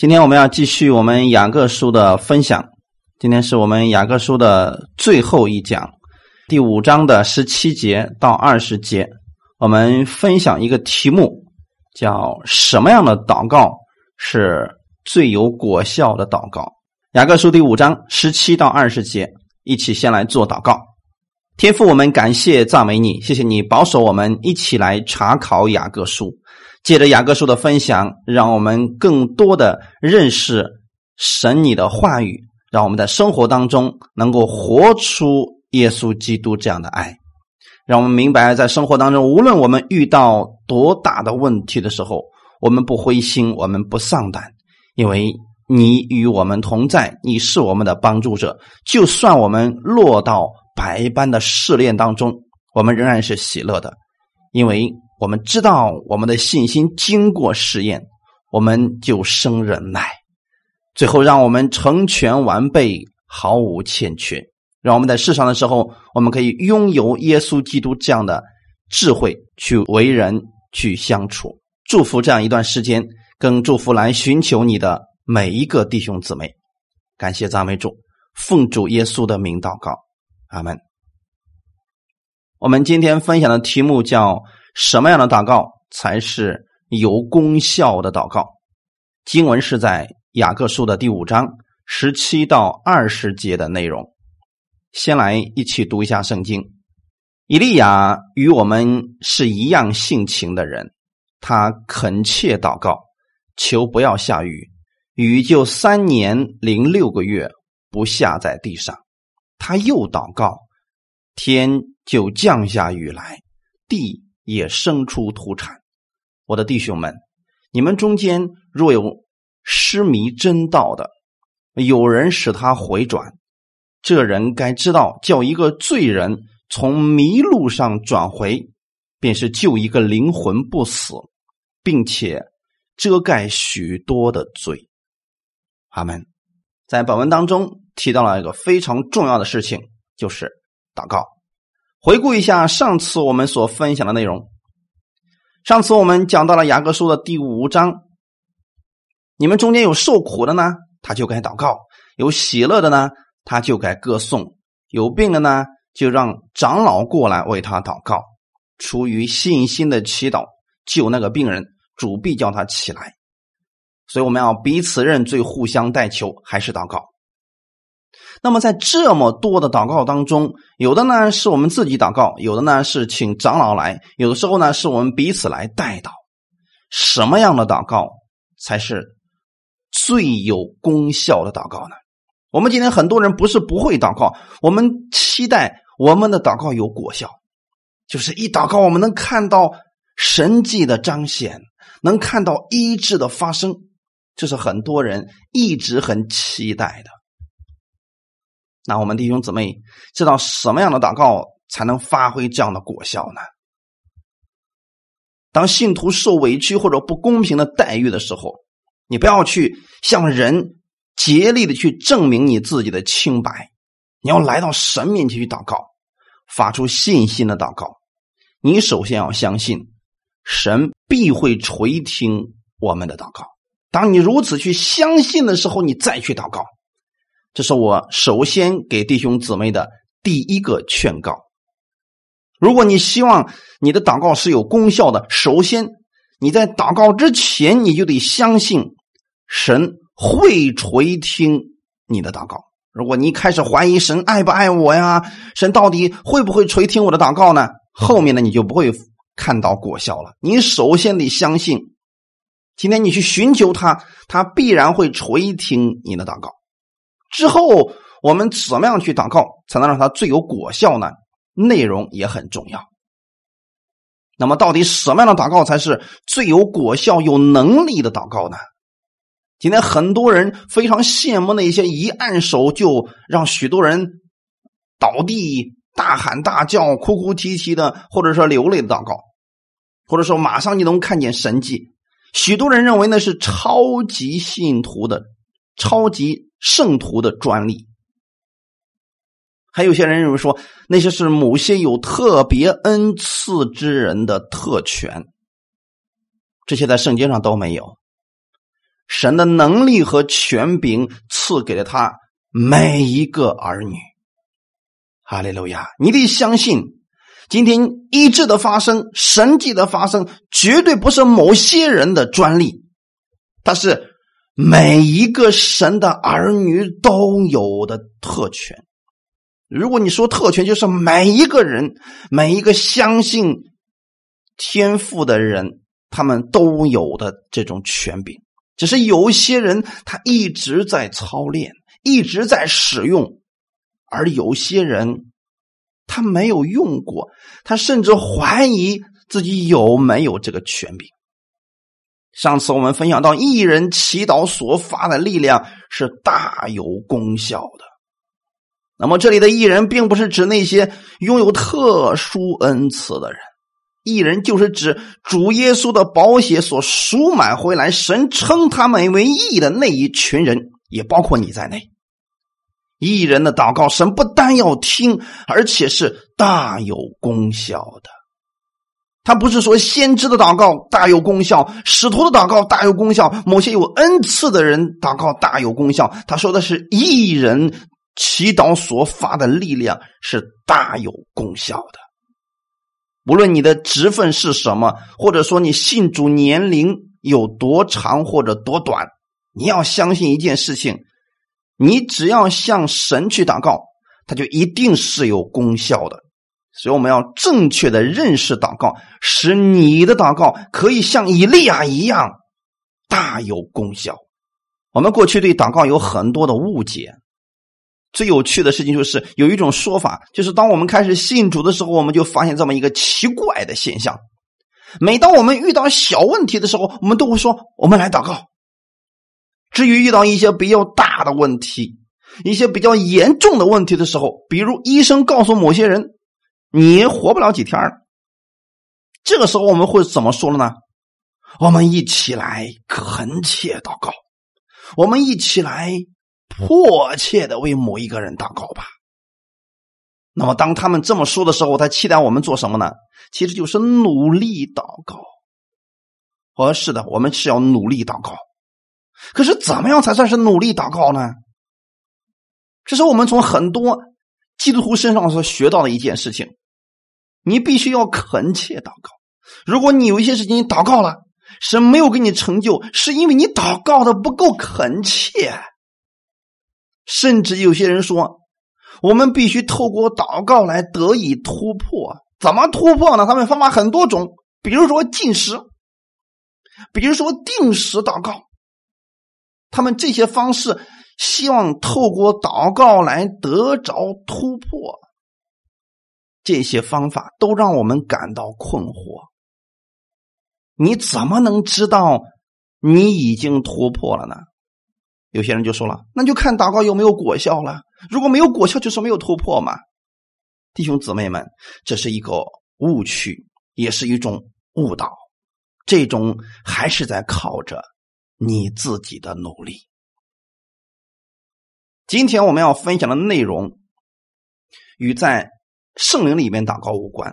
今天我们要继续我们雅各书的分享。今天是我们雅各书的最后一讲，第五章的十七节到二十节，我们分享一个题目，叫“什么样的祷告是最有果效的祷告”。雅各书第五章十七到二十节，一起先来做祷告。天父，我们感谢赞美你，谢谢你保守我们一起来查考雅各书。借着雅各书的分享，让我们更多的认识神你的话语，让我们在生活当中能够活出耶稣基督这样的爱，让我们明白在生活当中，无论我们遇到多大的问题的时候，我们不灰心，我们不丧胆，因为你与我们同在，你是我们的帮助者。就算我们落到百般的试炼当中，我们仍然是喜乐的，因为。我们知道我们的信心经过试验，我们就生忍耐，最后让我们成全完备，毫无欠缺。让我们在世上的时候，我们可以拥有耶稣基督这样的智慧去为人去相处。祝福这样一段时间，更祝福来寻求你的每一个弟兄姊妹。感谢赞美主，奉主耶稣的名祷告，阿门。我们今天分享的题目叫。什么样的祷告才是有功效的祷告？经文是在雅各书的第五章十七到二十节的内容。先来一起读一下圣经。以利亚与我们是一样性情的人，他恳切祷告，求不要下雨，雨就三年零六个月不下在地上。他又祷告，天就降下雨来，地。也生出土产。我的弟兄们，你们中间若有失迷真道的，有人使他回转，这人该知道，叫一个罪人从迷路上转回，便是救一个灵魂不死，并且遮盖许多的罪。阿门。在本文当中提到了一个非常重要的事情，就是祷告。回顾一下上次我们所分享的内容。上次我们讲到了雅各书的第五章，你们中间有受苦的呢，他就该祷告；有喜乐的呢，他就该歌颂；有病的呢，就让长老过来为他祷告。出于信心的祈祷，救那个病人，主必叫他起来。所以我们要彼此认罪，互相代求，还是祷告。那么，在这么多的祷告当中，有的呢是我们自己祷告，有的呢是请长老来，有的时候呢是我们彼此来代祷。什么样的祷告才是最有功效的祷告呢？我们今天很多人不是不会祷告，我们期待我们的祷告有果效，就是一祷告我们能看到神迹的彰显，能看到医治的发生，这是很多人一直很期待的。那我们弟兄姊妹知道什么样的祷告才能发挥这样的果效呢？当信徒受委屈或者不公平的待遇的时候，你不要去向人竭力的去证明你自己的清白，你要来到神面前去祷告，发出信心的祷告。你首先要相信神必会垂听我们的祷告。当你如此去相信的时候，你再去祷告。这是我首先给弟兄姊妹的第一个劝告。如果你希望你的祷告是有功效的，首先你在祷告之前，你就得相信神会垂听你的祷告。如果你开始怀疑神爱不爱我呀，神到底会不会垂听我的祷告呢？后面呢，你就不会看到果效了。你首先得相信，今天你去寻求他，他必然会垂听你的祷告。之后，我们怎么样去祷告才能让它最有果效呢？内容也很重要。那么，到底什么样的祷告才是最有果效、有能力的祷告呢？今天很多人非常羡慕那些一按手就让许多人倒地、大喊大叫、哭哭啼啼的，或者说流泪的祷告，或者说马上就能看见神迹。许多人认为那是超级信徒的超级。圣徒的专利，还有些人认为说那些是某些有特别恩赐之人的特权，这些在圣经上都没有。神的能力和权柄赐给了他每一个儿女。哈利路亚！你得相信，今天医治的发生、神迹的发生，绝对不是某些人的专利，它是每一个神的儿女都有的特权。如果你说特权，就是每一个人、每一个相信天赋的人，他们都有的这种权柄。只是有些人他一直在操练，一直在使用，而有些人他没有用过，他甚至怀疑自己有没有这个权柄。上次我们分享到，一人祈祷所发的力量是大有功效的。那么这里的艺人，并不是指那些拥有特殊恩赐的人，艺人就是指主耶稣的宝血所赎买回来，神称他们为义的那一群人，也包括你在内。艺人的祷告，神不单要听，而且是大有功效的。他不是说先知的祷告大有功效，使徒的祷告大有功效，某些有恩赐的人祷告大有功效。他说的是艺人。祈祷所发的力量是大有功效的。无论你的职分是什么，或者说你信主年龄有多长或者多短，你要相信一件事情：你只要向神去祷告，他就一定是有功效的。所以我们要正确的认识祷告，使你的祷告可以像以利亚一样大有功效。我们过去对祷告有很多的误解。最有趣的事情就是有一种说法，就是当我们开始信主的时候，我们就发现这么一个奇怪的现象：每当我们遇到小问题的时候，我们都会说“我们来祷告”。至于遇到一些比较大的问题、一些比较严重的问题的时候，比如医生告诉某些人你活不了几天这个时候我们会怎么说了呢？我们一起来恳切祷告，我们一起来。迫切的为某一个人祷告吧。那么，当他们这么说的时候，他期待我们做什么呢？其实就是努力祷告。哦，是的，我们是要努力祷告。可是，怎么样才算是努力祷告呢？这是我们从很多基督徒身上所学到的一件事情。你必须要恳切祷告。如果你有一些事情你祷告了，神没有给你成就，是因为你祷告的不够恳切。甚至有些人说，我们必须透过祷告来得以突破。怎么突破呢？他们方法很多种，比如说进食，比如说定时祷告。他们这些方式希望透过祷告来得着突破。这些方法都让我们感到困惑。你怎么能知道你已经突破了呢？有些人就说了：“那就看祷告有没有果效了。如果没有果效，就是没有突破嘛。”弟兄姊妹们，这是一个误区，也是一种误导。这种还是在靠着你自己的努力。今天我们要分享的内容与在圣灵里面祷告无关。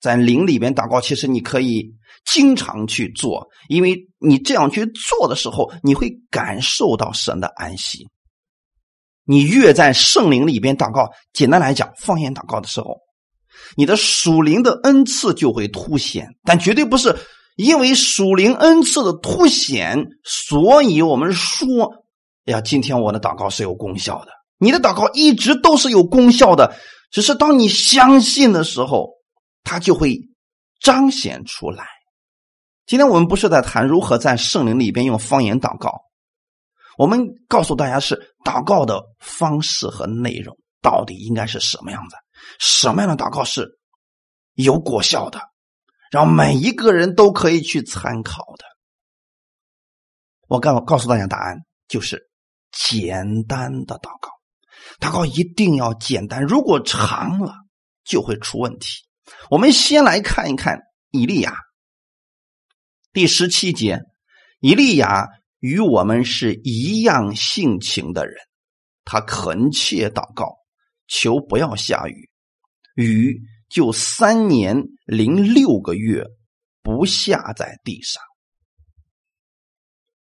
在灵里边祷告，其实你可以经常去做，因为你这样去做的时候，你会感受到神的安息。你越在圣灵里边祷告，简单来讲，方言祷告的时候，你的属灵的恩赐就会凸显。但绝对不是因为属灵恩赐的凸显，所以我们说，哎呀，今天我的祷告是有功效的。你的祷告一直都是有功效的，只是当你相信的时候。它就会彰显出来。今天我们不是在谈如何在圣灵里边用方言祷告，我们告诉大家是祷告的方式和内容到底应该是什么样的，什么样的祷告是有果效的，让每一个人都可以去参考的。我告告诉大家答案就是简单的祷告，祷告一定要简单，如果长了就会出问题。我们先来看一看以利亚，第十七节，以利亚与我们是一样性情的人，他恳切祷告，求不要下雨，雨就三年零六个月不下在地上。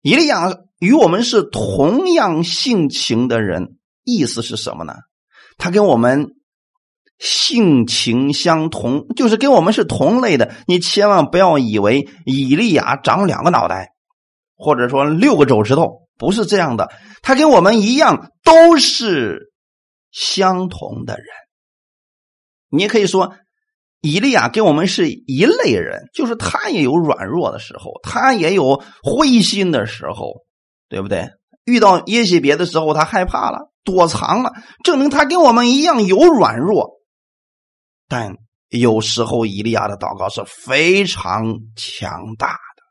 以利亚与我们是同样性情的人，意思是什么呢？他跟我们性情相同，就是跟我们是同类的。你千万不要以为以利亚长两个脑袋，或者说六个手指头，不是这样的。他跟我们一样，都是相同的人。你也可以说，以利亚跟我们是一类人，就是他也有软弱的时候，他也有灰心的时候，对不对？遇到耶西别的时候，他害怕了，躲藏了，证明他跟我们一样有软弱。但有时候，以利亚的祷告是非常强大的，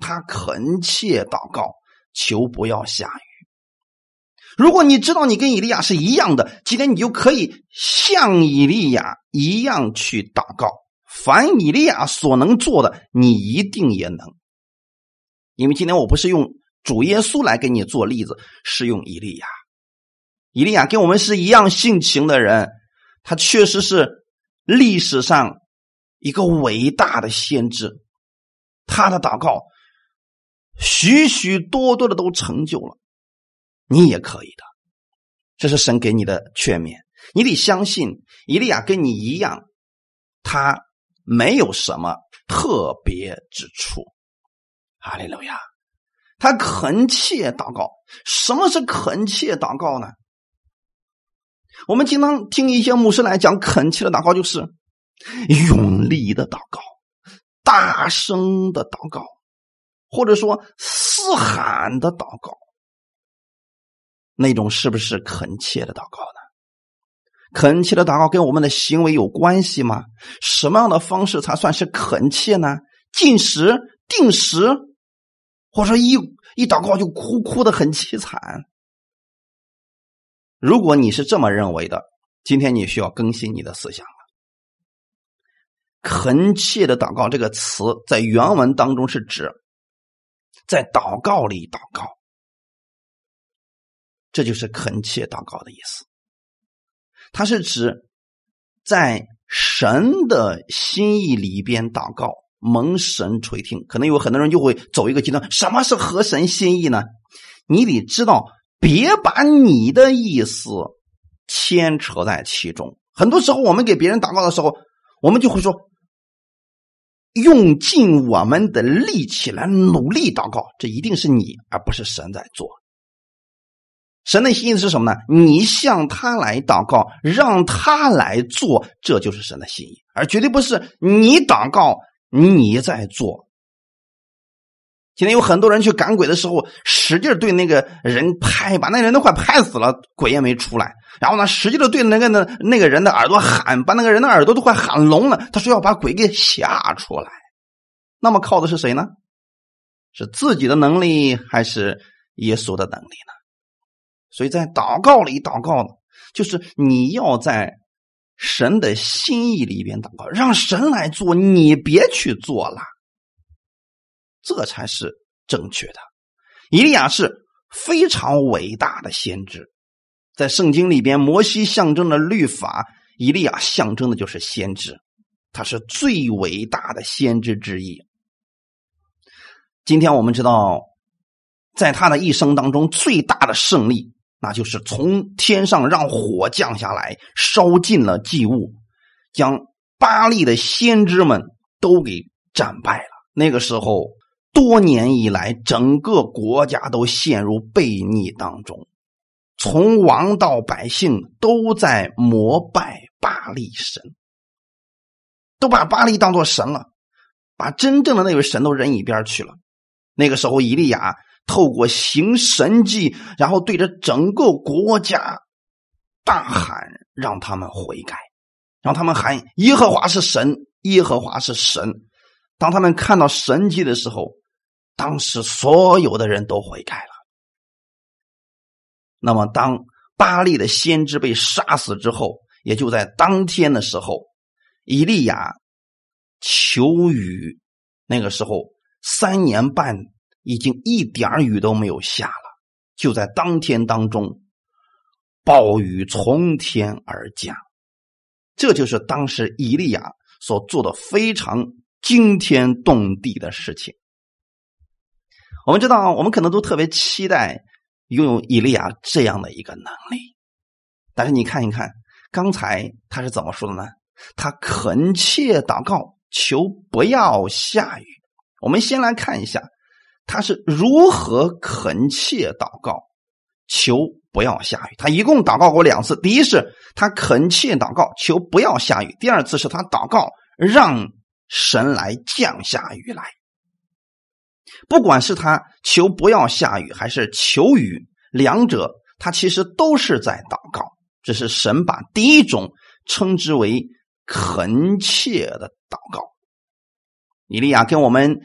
他恳切祷告，求不要下雨。如果你知道你跟以利亚是一样的，今天你就可以像以利亚一样去祷告。凡以利亚所能做的，你一定也能。因为今天我不是用主耶稣来给你做例子，是用以利亚。以利亚跟我们是一样性情的人，他确实是历史上一个伟大的先知。他的祷告许许多多的都成就了。你也可以的，这是神给你的劝勉。你得相信，以利亚跟你一样，他没有什么特别之处。哈利路亚！他恳切祷告。什么是恳切祷告呢？我们经常听一些牧师来讲，恳切的祷告就是用力的祷告，大声的祷告，或者说嘶喊的祷告。那种是不是恳切的祷告呢？恳切的祷告跟我们的行为有关系吗？什么样的方式才算是恳切呢？进食、定时，或者一一祷告就哭哭的很凄惨。如果你是这么认为的，今天你需要更新你的思想了。恳切的祷告这个词在原文当中是指在祷告里祷告。这就是恳切祷告的意思，它是指在神的心意里边祷告，蒙神垂听。可能有很多人就会走一个极端：什么是合神心意呢？你得知道，别把你的意思牵扯在其中。很多时候，我们给别人祷告的时候，我们就会说，用尽我们的力气来努力祷告，这一定是你，而不是神在做。神的心意是什么呢？你向他来祷告，让他来做，这就是神的心意，而绝对不是你祷告你在做。今天有很多人去赶鬼的时候，使劲对那个人拍，把那人都快拍死了，鬼也没出来。然后呢，使劲的对那个那那个人的耳朵喊，把那个人的耳朵都快喊聋了。他说要把鬼给吓出来。那么靠的是谁呢？是自己的能力，还是耶稣的能力呢？所以在祷告里祷告呢，就是你要在神的心意里边祷告，让神来做，你别去做了，这才是正确的。以利亚是非常伟大的先知，在圣经里边，摩西象征的律法，以利亚象征的就是先知，他是最伟大的先知之一。今天我们知道，在他的一生当中，最大的胜利。那就是从天上让火降下来，烧尽了祭物，将巴利的先知们都给战败了。那个时候，多年以来，整个国家都陷入悖逆当中，从王到百姓都在膜拜巴利神，都把巴利当做神了，把真正的那位神都扔一边去了。那个时候，以利亚。透过行神迹，然后对着整个国家大喊，让他们悔改，让他们喊耶和华是神，耶和华是神。当他们看到神迹的时候，当时所有的人都悔改了。那么，当巴利的先知被杀死之后，也就在当天的时候，以利亚求雨，那个时候三年半。已经一点雨都没有下了，就在当天当中，暴雨从天而降，这就是当时以利亚所做的非常惊天动地的事情。我们知道，我们可能都特别期待拥有以利亚这样的一个能力，但是你看一看，刚才他是怎么说的呢？他恳切祷告，求不要下雨。我们先来看一下，他是如何恳切祷告，求不要下雨。他一共祷告过两次，第一是他恳切祷告，求不要下雨；第二次是他祷告，让神来降下雨来。不管是他求不要下雨，还是求雨，两者他其实都是在祷告。只是神把第一种称之为恳切的祷告。以利亚跟我们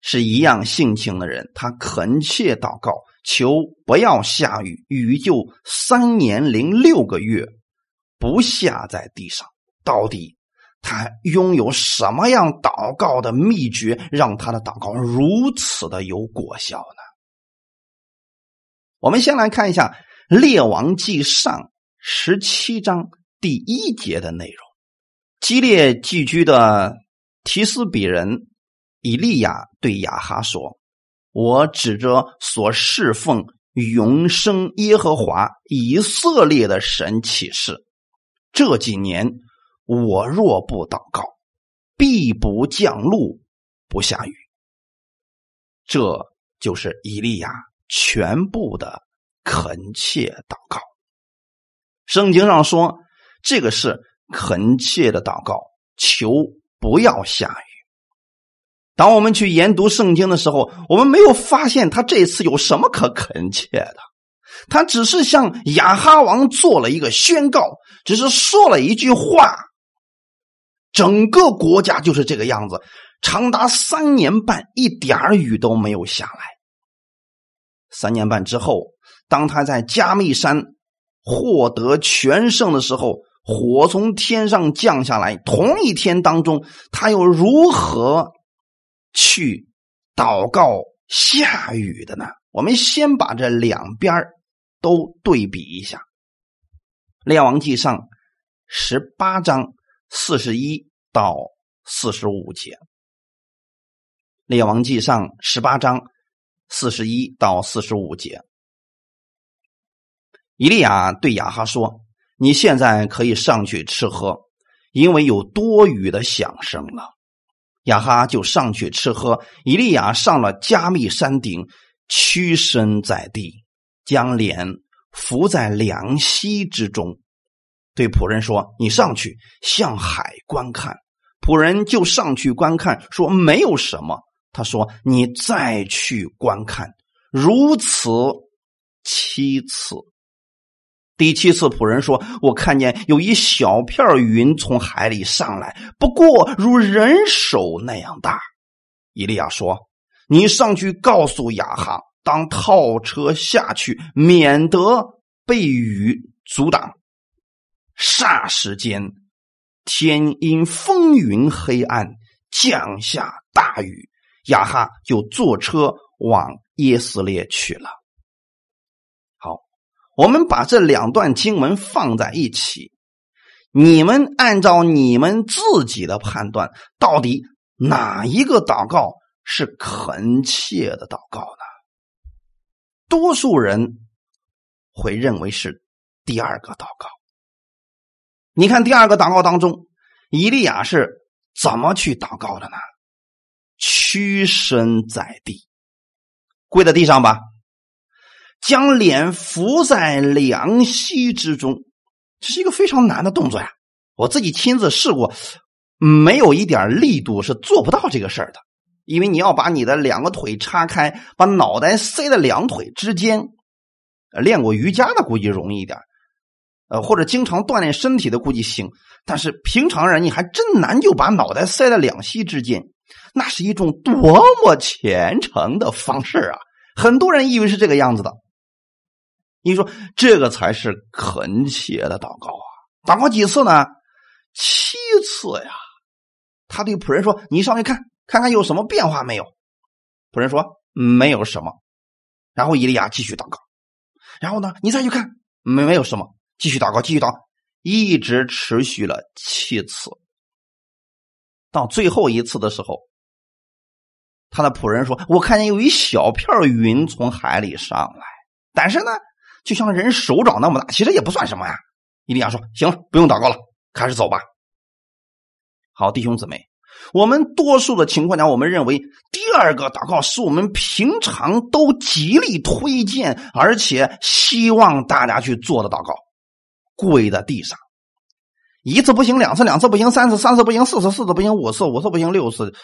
是一样性情的人，他恳切祷告，求不要下雨，雨就三年零六个月不下在地上。到底？他拥有什么样祷告的秘诀，让他的祷告如此的有果效呢？我们先来看一下《列王记上》十七章第一节的内容。激烈寄居的提斯比人以利亚对亚哈说：“我指着所侍奉永生耶和华以色列的神起誓，这几年。”我若不祷告，必不降露，不下雨。这就是以利亚全部的恳切祷告。圣经上说，这个是恳切的祷告，求不要下雨。当我们去研读圣经的时候，我们没有发现他这次有什么可恳切的，他只是向亚哈王做了一个宣告，只是说了一句话。整个国家就是这个样子，长达三年半，一点雨都没有下来。三年半之后，当他在加密山获得全胜的时候，火从天上降下来。同一天当中，他又如何去祷告下雨的呢？我们先把这两边都对比一下，《列王记上》十八章。四十一到四十五节，《列王记上》十八章四十一到四十五节，以利亚对亚哈说：“你现在可以上去吃喝，因为有多余的响声了。”亚哈就上去吃喝。以利亚上了加密山顶，屈身在地，将脸伏在凉溪之中。对仆人说：“你上去向海观看。”仆人就上去观看，说：“没有什么。”他说：“你再去观看。”如此七次，第七次仆人说：“我看见有一小片云从海里上来，不过如人手那样大。”伊利亚说：“你上去告诉亚哈，当套车下去，免得被雨阻挡。”霎时间，天因风云黑暗，降下大雨。亚哈就坐车往耶斯列去了。好，我们把这两段经文放在一起，你们按照你们自己的判断，到底哪一个祷告是恳切的祷告呢？多数人会认为是第二个祷告。你看第二个祷告当中，以利亚是怎么去祷告的呢？屈身在地，跪在地上吧，将脸伏在凉溪之中，这是一个非常难的动作呀！我自己亲自试过，没有一点力度是做不到这个事儿的，因为你要把你的两个腿叉开，把脑袋塞在两腿之间。练过瑜伽的估计容易一点。呃，或者经常锻炼身体的估计行，但是平常人你还真难就把脑袋塞在两膝之间，那是一种多么虔诚的方式啊！很多人以为是这个样子的。你说这个才是恳切的祷告啊！祷告几次呢？七次呀！他对仆人说：“你上去看看看有什么变化没有？”仆人说：“没有什么。”然后伊利亚继续祷告，然后呢，你再去看，没没有什么。继续祷告，继续祷，一直持续了七次。到最后一次的时候，他的仆人说：“我看见有一小片云从海里上来，但是呢，就像人手掌那么大，其实也不算什么呀。”伊利亚说：“行了，不用祷告了，开始走吧。”好，弟兄姊妹，我们多数的情况下，我们认为第二个祷告是我们平常都极力推荐，而且希望大家去做的祷告，跪在地上，一次不行，两次两次不行，三次三次不行，四次四次不行，五次五次不行，六次。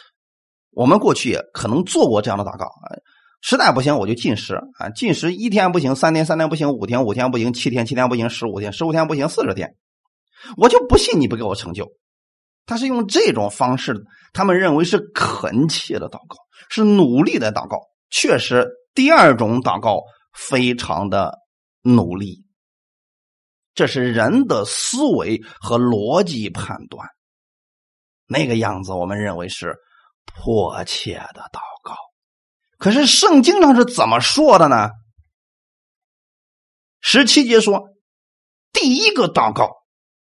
我们过去可能做过这样的祷告，实在不行我就禁食啊，禁食一天不行，三天三天不行，五天五天不行，七天七天不行，十五天十五天不行，四十天，我就不信你不给我成就。他是用这种方式，他们认为是恳切的祷告，是努力的祷告。确实，第二种祷告非常的努力，这是人的思维和逻辑判断，那个样子我们认为是。迫切的祷告，可是圣经上是怎么说的呢？十七节说，第一个祷告，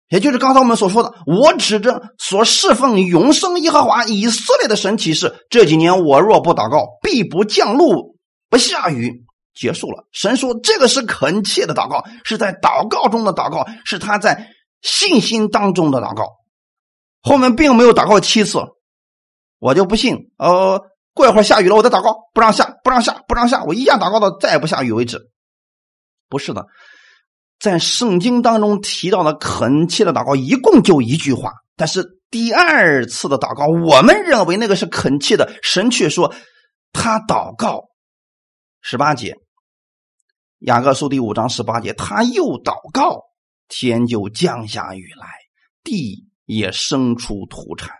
也就是刚才我们所说的，我指着所侍奉永生耶和华以色列的神启示，这几年我若不祷告，必不降露不下雨。结束了，神说这个是恳切的祷告，是在祷告中的祷告，是他在信心当中的祷告。后面并没有祷告七次。我就不信，呃，过一会儿下雨了，我再祷告，不让下，不让下，不让下，我一下祷告到再也不下雨为止。不是的，在圣经当中提到的恳切的祷告一共就一句话，但是第二次的祷告，我们认为那个是恳切的，神却说他祷告十八节，雅各书第五章十八节，他又祷告，天就降下雨来，地也生出土产。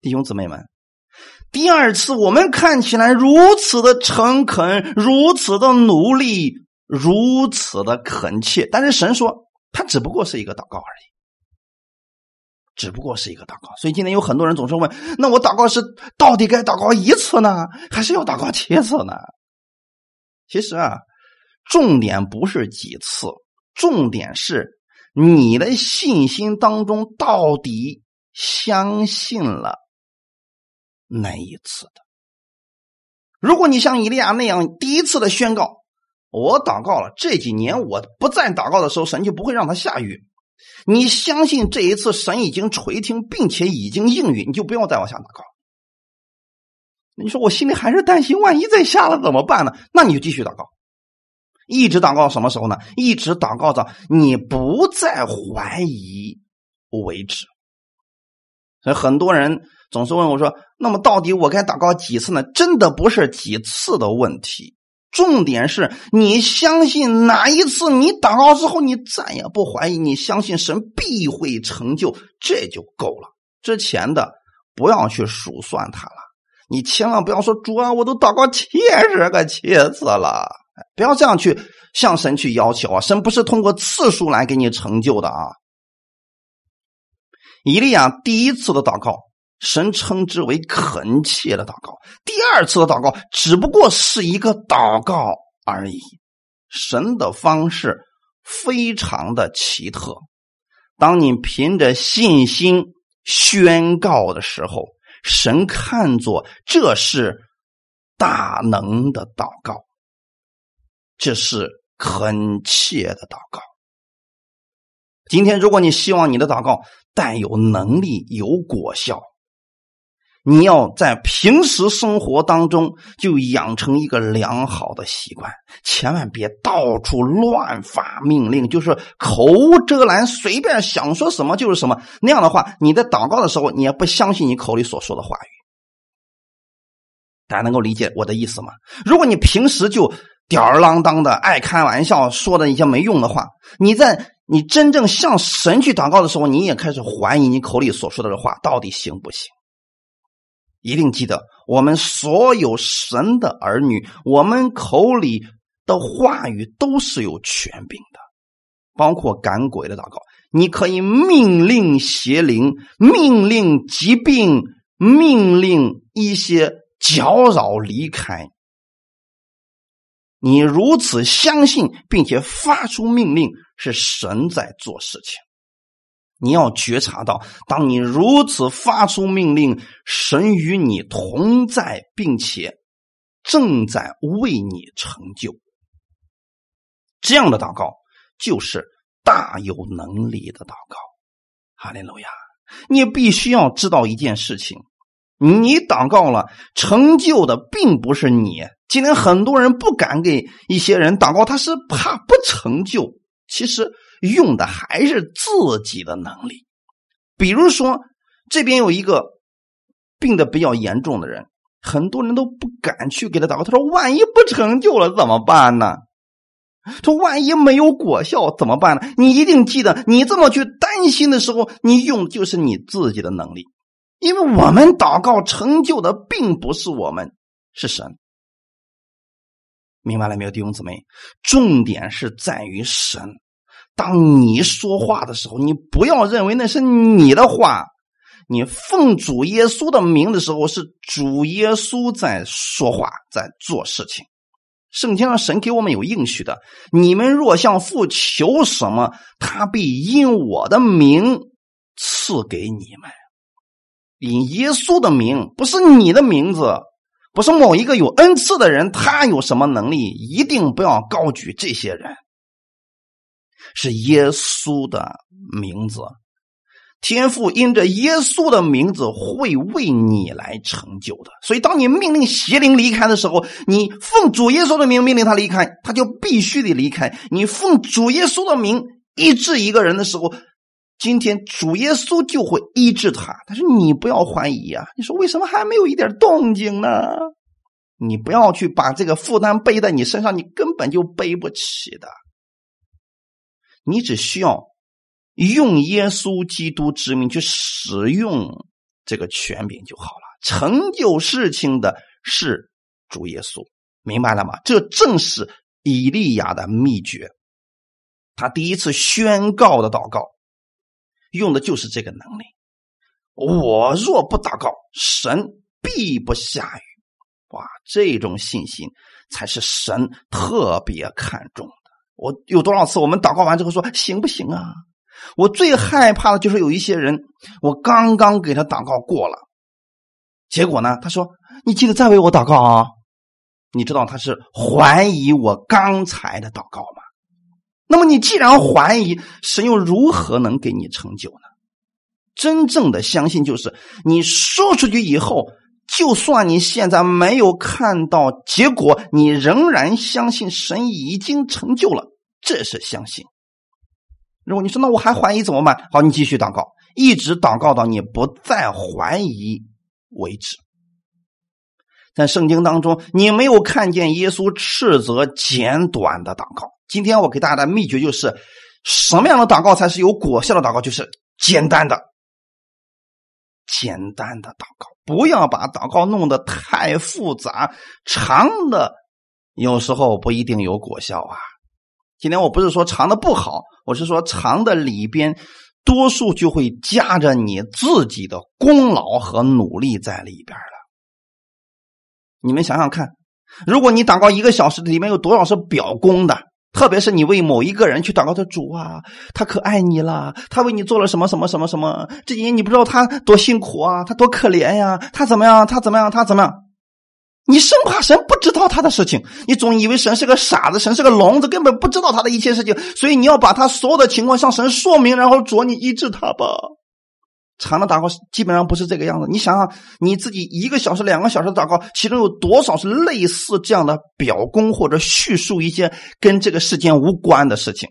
弟兄姊妹们，第二次我们看起来如此的诚恳，如此的努力，如此的恳切，但是神说，他只不过是一个祷告而已，只不过是一个祷告。所以今天有很多人总是问：那我祷告是到底该祷告一次呢，还是要祷告七次呢？其实啊，重点不是几次，重点是你的信心当中到底相信了。那一次的，如果你像以利亚那样第一次的宣告，我祷告了，这几年我不再祷告的时候，神就不会让他下雨。你相信这一次神已经垂听，并且已经应允，你就不要再往下祷告。你说我心里还是担心，万一再下了怎么办呢？那你就继续祷告，一直祷告什么时候呢？一直祷告到你不再怀疑为止。所以很多人。总是问我说：“那么到底我该祷告几次呢？”真的不是几次的问题，重点是你相信哪一次你祷告之后，你再也不怀疑，你相信神必会成就，这就够了。之前的不要去数算它了，你千万不要说主啊，我都祷告七十个七次了，不要这样去向神去要求啊！神不是通过次数来给你成就的啊。以利亚第一次的祷告。神称之为恳切的祷告，第二次的祷告只不过是一个祷告而已。神的方式非常的奇特，当你凭着信心宣告的时候，神看作这是大能的祷告，这是恳切的祷告。今天，如果你希望你的祷告带有能力、有果效，你要在平时生活当中就养成一个良好的习惯，千万别到处乱发命令，就是口无遮拦，随便想说什么就是什么。那样的话，你在祷告的时候，你也不相信你口里所说的话语。大家能够理解我的意思吗？如果你平时就吊儿郎当的、爱开玩笑，说的一些没用的话，你在你真正向神去祷告的时候，你也开始怀疑你口里所说的这话到底行不行。一定记得，我们所有神的儿女，我们口里的话语都是有权柄的，包括赶鬼的祷告。你可以命令邪灵，命令疾病，命令一些搅扰离开。你如此相信，并且发出命令，是神在做事情。你要觉察到，当你如此发出命令，神与你同在，并且正在为你成就。这样的祷告就是大有能力的祷告。哈利路亚！你必须要知道一件事情：你祷告了，成就的并不是你。今天很多人不敢给一些人祷告，他是怕不成就。其实用的还是自己的能力。比如说，这边有一个病的比较严重的人，很多人都不敢去给他祷告。他说：“万一不成就了怎么办呢？”说：“万一没有果效怎么办呢？”你一定记得，你这么去担心的时候，你用的就是你自己的能力，因为我们祷告成就的并不是我们，是神。明白了没有，弟兄姊妹？重点是在于神。当你说话的时候，你不要认为那是你的话。你奉主耶稣的名的时候，是主耶稣在说话，在做事情。圣经上神给我们有应许的：你们若向父求什么，他必因我的名赐给你们。以耶稣的名，不是你的名字。不是某一个有恩赐的人，他有什么能力？一定不要高举这些人。是耶稣的名字，天父因着耶稣的名字会为你来成就的。所以，当你命令邪灵离开的时候，你奉主耶稣的名命令他离开，他就必须得离开。你奉主耶稣的名医治一个人的时候。今天主耶稣就会医治他，但是你不要怀疑啊！你说为什么还没有一点动静呢？你不要去把这个负担背在你身上，你根本就背不起的。你只需要用耶稣基督之名去使用这个权柄就好了。成就事情的是主耶稣，明白了吗？这正是以利亚的秘诀，他第一次宣告的祷告。用的就是这个能力。我若不祷告，神必不下雨。哇，这种信心才是神特别看重。我有多少次我们祷告完之后说行不行啊？我最害怕的就是有一些人，我刚刚给他祷告过了，结果呢，他说你记得再为我祷告啊？你知道他是怀疑我刚才的祷告吗？那么你既然怀疑，神又如何能给你成就呢？真正的相信就是你说出去以后，就算你现在没有看到结果，你仍然相信神已经成就了，这是相信。如果你说那我还怀疑怎么办？好，你继续祷告，一直祷告到你不再怀疑为止。在圣经当中，你没有看见耶稣斥责简短的祷告。今天我给大家的秘诀就是：什么样的祷告才是有果效的祷告？就是简单的、简单的祷告，不要把祷告弄得太复杂、长的，有时候不一定有果效啊。今天我不是说长的不好，我是说长的里边多数就会夹着你自己的功劳和努力在里边了。你们想想看，如果你祷告一个小时，里面有多少是表功的？特别是你为某一个人去祷告的主啊，他可爱你了，他为你做了什么什么什么什么？这几年你不知道他多辛苦啊，他多可怜呀，他怎么样？他怎么样？他怎么样？你生怕神不知道他的事情，你总以为神是个傻子，神是个聋子，根本不知道他的一切事情，所以你要把他所有的情况向神说明，然后主你医治他吧。长的祷告基本上不是这个样子。你想想，你自己一个小时、两个小时的祷告，其中有多少是类似这样的表功或者叙述一些跟这个事件无关的事情？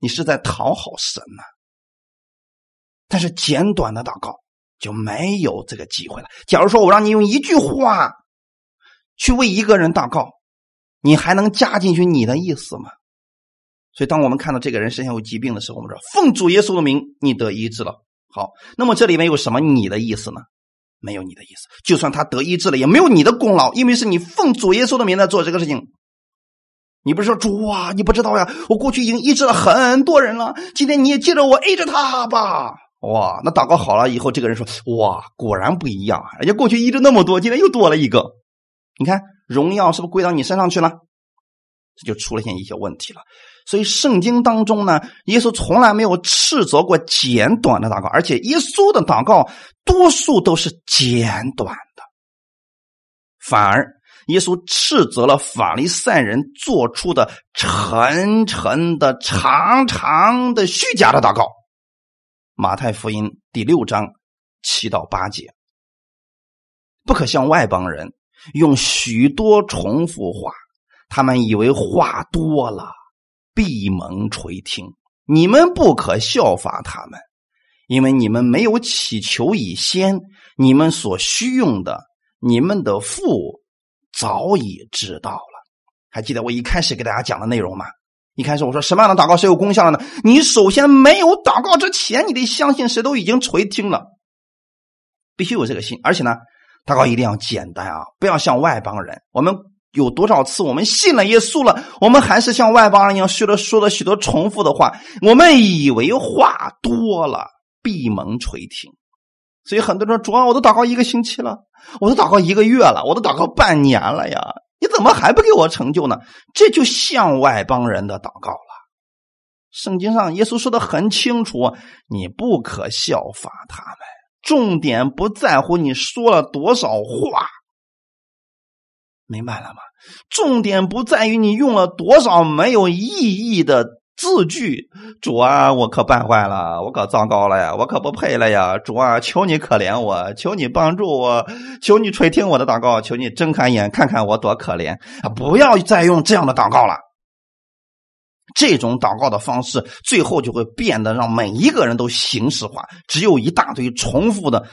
你是在讨好神呢？但是简短的祷告就没有这个机会了。假如说我让你用一句话去为一个人祷告，你还能加进去你的意思吗？所以，当我们看到这个人身上有疾病的时候，我们说：“奉主耶稣的名，你得医治了。”好，那么这里面有什么你的意思呢？没有你的意思。就算他得医治了，也没有你的功劳，因为是你奉主耶稣的名在做这个事情。你不是说主啊，你不知道呀？我过去已经医治了很多人了，今天你也借着我 A 着他吧。哇，那祷告好了以后，这个人说：哇，果然不一样啊！人家过去医治那么多，今天又多了一个。你看荣耀是不是归到你身上去了？这就出现一些问题了。所以圣经当中呢，耶稣从来没有斥责过简短的祷告，而且耶稣的祷告多数都是简短的，反而耶稣斥责了法利赛人做出的沉沉的、长长的、虚假的祷告。马太福音第六章七到八节，不可像外邦人用许多重复话，他们以为话多了。闭门垂听，你们不可效法他们，因为你们没有祈求以先，你们所需用的，你们的父早已知道了。还记得我一开始给大家讲的内容吗？一开始我说什么样的祷告是有功效的呢？你首先没有祷告之前，你得相信谁都已经垂听了，必须有这个心，而且呢，祷告一定要简单啊，不要像外邦人，我们。有多少次我们信了耶稣了，我们还是像外邦人一样学了说了许多重复的话，我们以为话多了，闭门垂听。所以很多人说：“主啊，我都祷告一个星期了，我都祷告一个月了，我都祷告半年了呀，你怎么还不给我成就呢？”这就像外邦人的祷告了。圣经上耶稣说的很清楚：“你不可效法他们。”重点不在乎你说了多少话。明白了吗？重点不在于你用了多少没有意义的字句。主啊，我可败坏了，我可糟糕了呀，我可不配了呀！主啊，求你可怜我，求你帮助我，求你垂听我的祷告，求你睁开眼看看我多可怜！不要再用这样的祷告了。这种祷告的方式，最后就会变得让每一个人都形式化，只有一大堆重复的，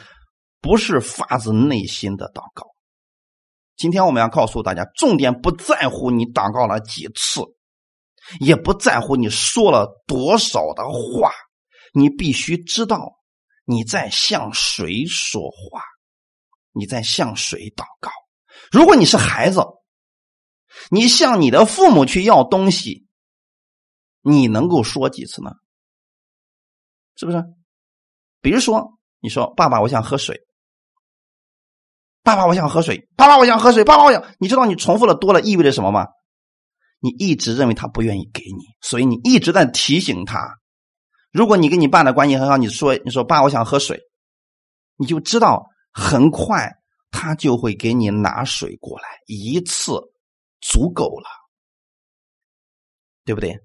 不是发自内心的祷告。今天我们要告诉大家，重点不在乎你祷告了几次，也不在乎你说了多少的话，你必须知道你在向谁说话，你在向谁祷告。如果你是孩子，你向你的父母去要东西，你能够说几次呢？是不是？比如说，你说：“爸爸，我想喝水。”爸爸，我想喝水。爸爸，我想喝水。爸爸，我想……你知道你重复的多了意味着什么吗？你一直认为他不愿意给你，所以你一直在提醒他。如果你跟你爸的关系很好，你说：“你说爸，我想喝水。”你就知道很快他就会给你拿水过来，一次足够了，对不对？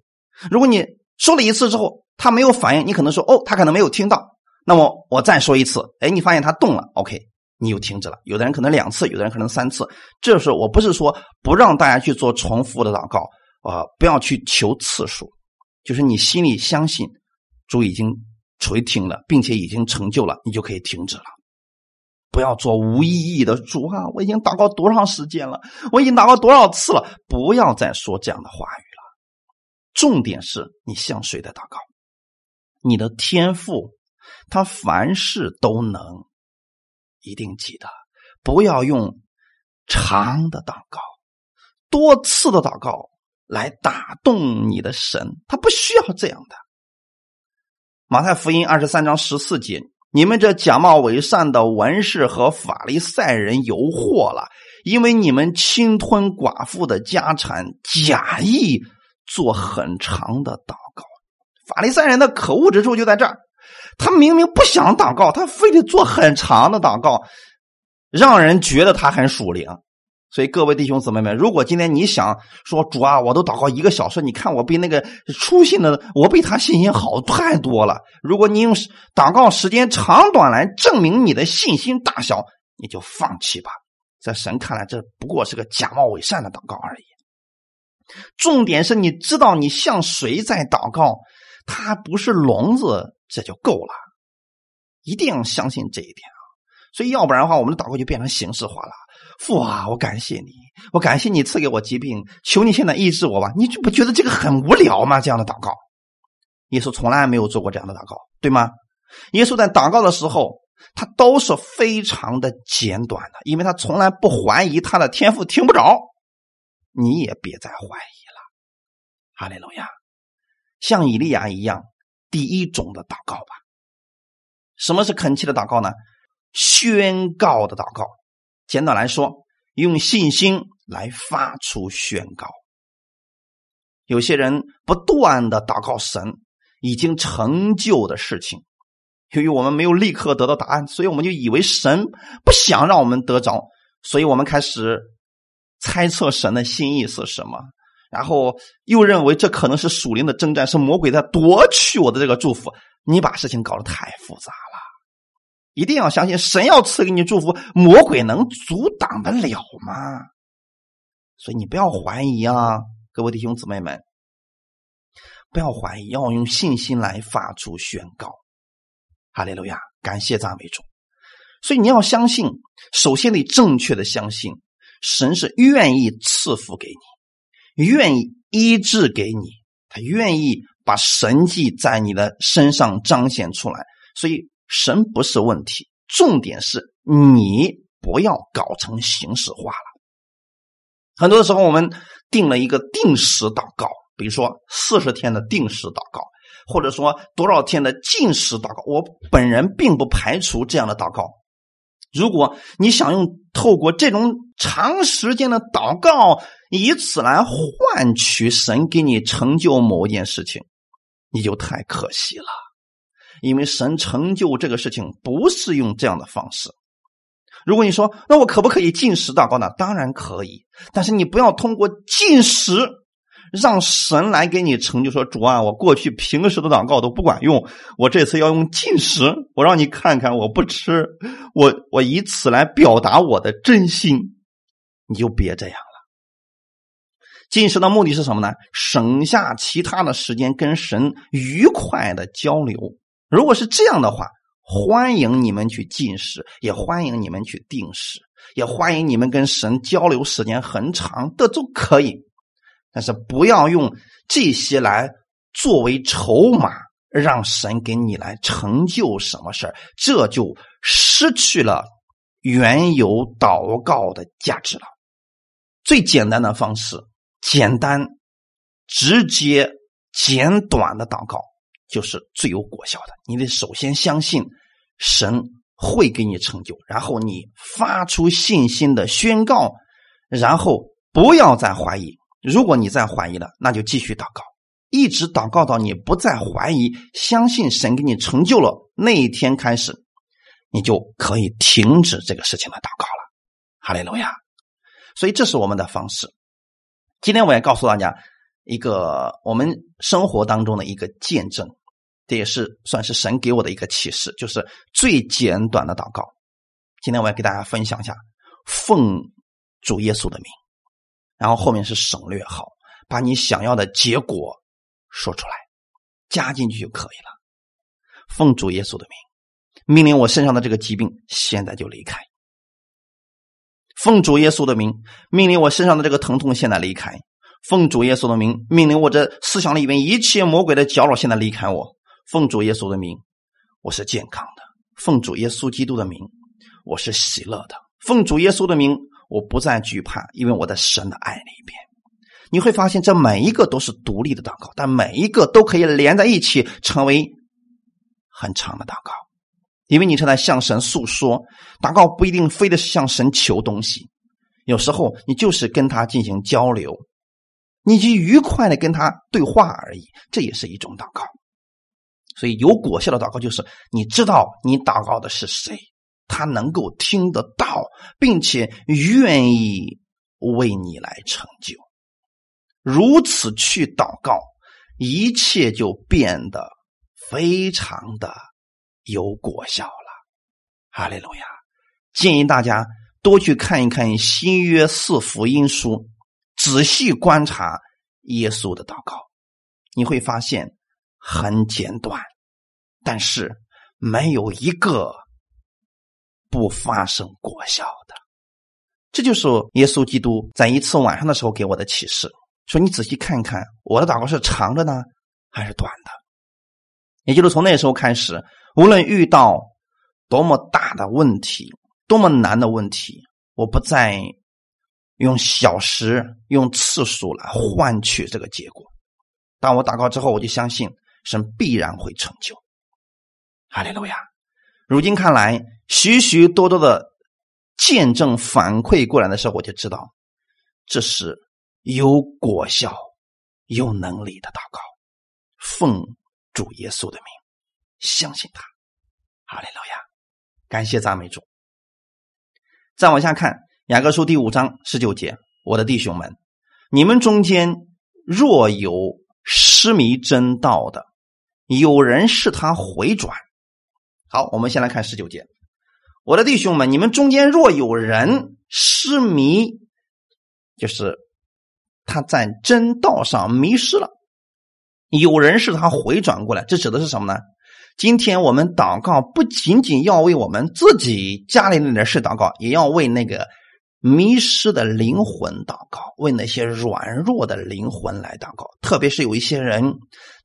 如果你说了一次之后他没有反应，你可能说：“哦，他可能没有听到。”那么我再说一次，哎，你发现他动了，OK。你又停止了，有的人可能两次，有的人可能三次。这时候我不是说不让大家去做重复的祷告啊，不要去求次数，就是你心里相信主已经垂听了，并且已经成就了，你就可以停止了。不要做无意义的主啊！我已经祷告多长时间了？我已经祷告多少次了？不要再说这样的话语。重点是你向谁的祷告？你的天赋，他凡事都能。一定记得，不要用长的祷告、多次的祷告来打动你的神，他不需要这样的。马太福音二十三章十四节：你们这假冒伪善的文士和法利赛人有祸了，因为你们侵吞寡妇的家产，假意做很长的祷告。法利赛人的可恶之处就在这儿。他明明不想祷告，他非得做很长的祷告，让人觉得他很属灵。所以各位弟兄姊妹们，如果今天你想说主啊，我都祷告一个小时，你看我比那个出信的，我比他信心好太多了。如果你用祷告时间长短来证明你的信心大小，你就放弃吧。在神看来，这不过是个假冒伪善的祷告而已。重点是你知道你向谁在祷告，他不是聋子。这就够了，一定要相信这一点啊！所以要不然的话，我们的祷告就变成形式化了。父啊，我感谢你，我感谢你赐给我疾病，求你现在医治我吧！你就不觉得这个很无聊吗？这样的祷告，耶稣从来没有做过这样的祷告，对吗？耶稣在祷告的时候，他都是非常的简短的，因为他从来不怀疑他的天赋听不着。你也别再怀疑了，哈利路亚，像以利亚一样。第一种的祷告吧，什么是恳切的祷告呢？宣告的祷告，简短来说，用信心来发出宣告。有些人不断的祷告神已经成就的事情，由于我们没有立刻得到答案，所以我们就以为神不想让我们得着，所以我们开始猜测神的心意是什么，然后又认为这可能是属灵的征战，是魔鬼在夺取我的这个祝福。你把事情搞得太复杂了，一定要相信神要赐给你祝福，魔鬼能阻挡得了吗？所以你不要怀疑啊，各位弟兄姊妹们，不要怀疑，要用信心来发出宣告。哈利路亚，感谢赞美主。所以你要相信，首先得正确的相信，神是愿意赐福给你，愿意医治给你，他愿意把神迹在你的身上彰显出来。所以神不是问题，重点是你不要搞成形式化了。很多时候，我们定了一个定时祷告，比如说四十天的定时祷告，或者说多少天的禁食祷告。我本人并不排除这样的祷告。如果你想用透过这种长时间的祷告，以此来换取神给你成就某一件事情，你就太可惜了。因为神成就这个事情不是用这样的方式。如果你说，那我可不可以进食祷告呢？当然可以，但是你不要通过进食让神来给你成就。说主啊，我过去平时的祷告都不管用，我这次要用进食，我让你看看，我不吃，我我以此来表达我的真心，你就别这样了。进食的目的是什么呢？省下其他的时间跟神愉快的交流。如果是这样的话。欢迎你们去进食，也欢迎你们去定食，也欢迎你们跟神交流时间很长的都可以，但是不要用这些来作为筹码，让神给你来成就什么事，这就失去了原有祷告的价值了。最简单的方式，简单、直接、简短的祷告。就是最有果效的。你得首先相信神会给你成就，然后你发出信心的宣告，然后不要再怀疑。如果你再怀疑了，那就继续祷告，一直祷告到你不再怀疑，相信神给你成就了那一天开始，你就可以停止这个事情的祷告了。哈利路亚！所以这是我们的方式。今天我也告诉大家一个我们生活当中的一个见证。这也是算是神给我的一个启示，就是最简短的祷告。今天我要给大家分享一下，奉主耶稣的名，然后后面是省略号，把你想要的结果说出来，加进去就可以了。奉主耶稣的名，命令我身上的这个疾病现在就离开。奉主耶稣的名，命令我身上的这个疼痛现在离开。奉主耶稣的名，命令我这思想里面一切魔鬼的搅扰现在离开我。奉主耶稣的名，我是健康的；奉主耶稣基督的名，我是喜乐的；奉主耶稣的名，我不再惧怕，因为我在神的爱里边。你会发现，这每一个都是独立的祷告，但每一个都可以连在一起，成为很长的祷告。因为你正在向神诉说，祷告不一定非得是向神求东西，有时候你就是跟他进行交流，你就愉快的跟他对话而已，这也是一种祷告。所以有果效的祷告，就是你知道你祷告的是谁，他能够听得到，并且愿意为你来成就。如此去祷告，一切就变得非常的有果效了。哈利路亚！建议大家多去看一看新约四福音书，仔细观察耶稣的祷告，你会发现。很简短，但是没有一个不发生果效的。这就是耶稣基督在一次晚上的时候给我的启示：说你仔细看看，我的祷告是长的呢，还是短的？也就是从那时候开始，无论遇到多么大的问题、多么难的问题，我不再用小时、用次数来换取这个结果。当我祷告之后，我就相信。神必然会成就，哈利路亚！如今看来，许许多多的见证反馈过来的时候，我就知道这是有果效、有能力的祷告，奉主耶稣的名，相信他。哈利路亚，感谢赞美主。再往下看，雅各书第五章十九节，我的弟兄们，你们中间若有失迷真道的，有人使他回转。好，我们先来看十九节，我的弟兄们，你们中间若有人失迷，就是。他在真道上迷失了，有人是他回转过来，这指的是什么呢？今天我们祷告不仅仅要为我们自己家里那点事祷告，也要为那个迷失的灵魂祷告，为那些软弱的灵魂来祷告。特别是有一些人，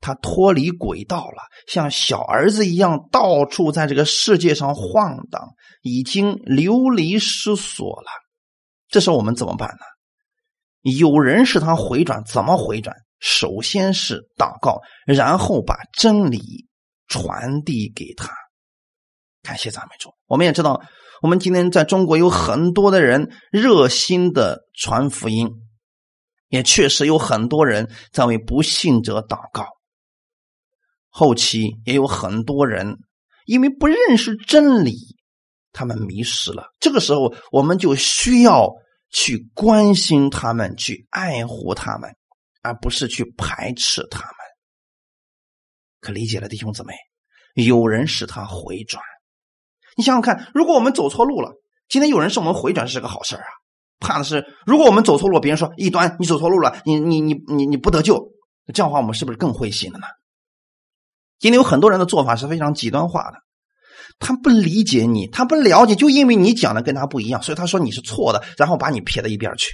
他脱离轨道了，像小儿子一样到处在这个世界上晃荡，已经流离失所了。这时候我们怎么办呢？有人使他回转，怎么回转？首先是祷告，然后把真理传递给他。感谢赞美主。我们也知道，我们今天在中国有很多的人热心的传福音，也确实有很多人在为不信者祷告。后期也有很多人因为不认识真理，他们迷失了。这个时候，我们就需要。去关心他们，去爱护他们，而不是去排斥他们。可理解了，弟兄姊妹，有人使他回转。你想想看，如果我们走错路了，今天有人使我们回转是个好事啊。怕的是，如果我们走错路，别人说一端，你走错路了，你你你你你不得救，这样的话，我们是不是更灰心了呢？今天有很多人的做法是非常极端化的。他不理解你，他不了解，就因为你讲的跟他不一样，所以他说你是错的，然后把你撇到一边去，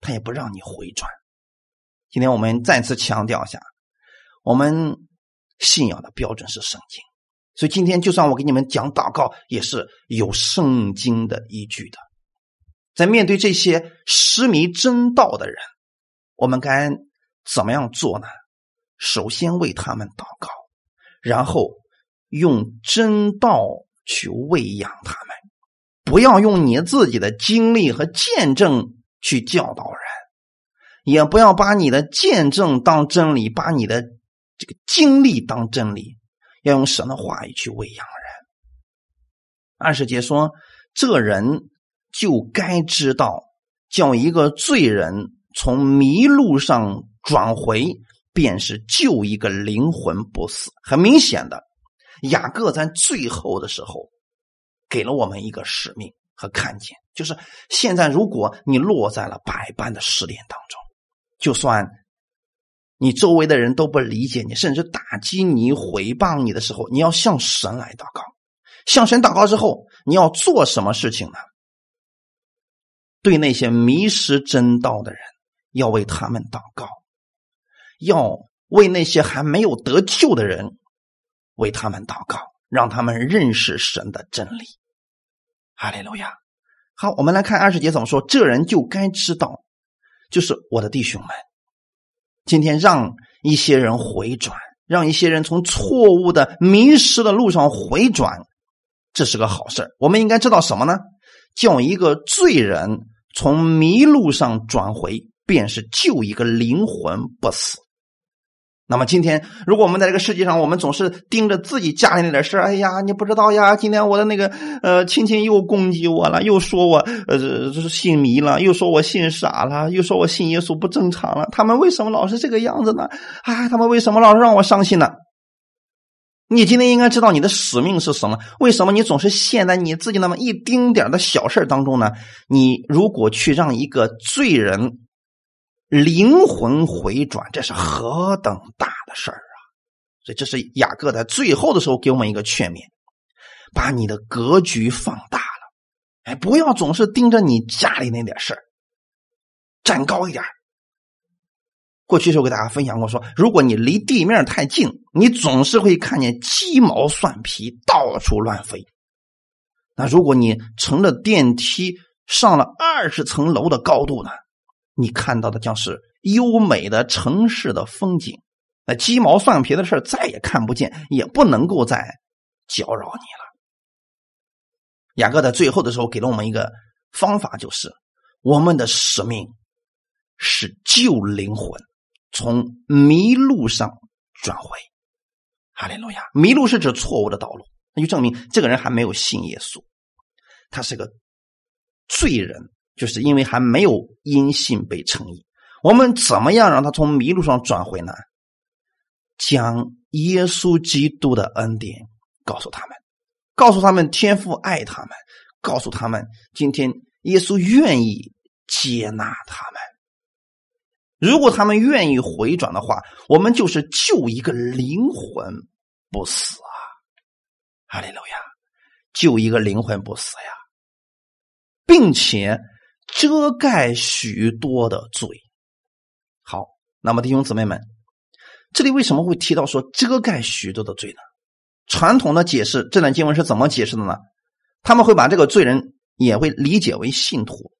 他也不让你回转。今天我们再次强调一下，我们信仰的标准是圣经，所以今天就算我给你们讲祷告，也是有圣经的依据的。在面对这些失迷真道的人，我们该怎么样做呢？首先为他们祷告，然后。用真道去喂养他们，不要用你自己的经历和见证去教导人，也不要把你的见证当真理，把你的这个经历当真理，要用神的话语去喂养人。二十节说，这人就该知道，叫一个罪人从迷路上转回，便是救一个灵魂不死。很明显的。雅各在最后的时候，给了我们一个使命和看见，就是现在如果你落在了百般的试炼当中，就算你周围的人都不理解你，甚至打击你、毁谤你的时候，你要向神来祷告。向神祷告之后，你要做什么事情呢？对那些迷失真道的人，要为他们祷告；要为那些还没有得救的人。为他们祷告，让他们认识神的真理。哈利路亚！好，我们来看二十节怎么说。这人就该知道，就是我的弟兄们，今天让一些人回转，让一些人从错误的迷失的路上回转，这是个好事我们应该知道什么呢？叫一个罪人从迷路上转回，便是救一个灵魂不死。那么今天，如果我们在这个世界上，我们总是盯着自己家里那点事哎呀，你不知道呀，今天我的那个呃亲戚又攻击我了，又说我呃这是信迷了，又说我信傻了，又说我信耶稣不正常了。他们为什么老是这个样子呢？啊，他们为什么老是让我伤心呢？你今天应该知道你的使命是什么？为什么你总是陷在你自己那么一丁点的小事当中呢？你如果去让一个罪人。灵魂回转，这是何等大的事儿啊！所以这是雅各在最后的时候给我们一个劝勉：把你的格局放大了，哎，不要总是盯着你家里那点事儿，站高一点。过去时候给大家分享过，说如果你离地面太近，你总是会看见鸡毛蒜皮到处乱飞。那如果你乘着电梯上了二十层楼的高度呢？你看到的将是优美的城市的风景，那鸡毛蒜皮的事再也看不见，也不能够再搅扰你了。雅各在最后的时候给了我们一个方法，就是我们的使命是救灵魂，从迷路上转回。哈利路亚！迷路是指错误的道路，那就证明这个人还没有信耶稣，他是个罪人，就是因为还没有因信被称义。我们怎么样让他从迷路上转回呢？将耶稣基督的恩典告诉他们，告诉他们天父爱他们，告诉他们今天耶稣愿意接纳他们。如果他们愿意回转的话，我们就是救一个灵魂不死啊！哈利路亚，救一个灵魂不死呀，并且遮盖许多的罪。好，那么弟兄姊妹们。这里为什么会提到说遮盖许多的罪呢？传统的解释这段经文是怎么解释的呢？他们会把这个罪人也会理解为信徒，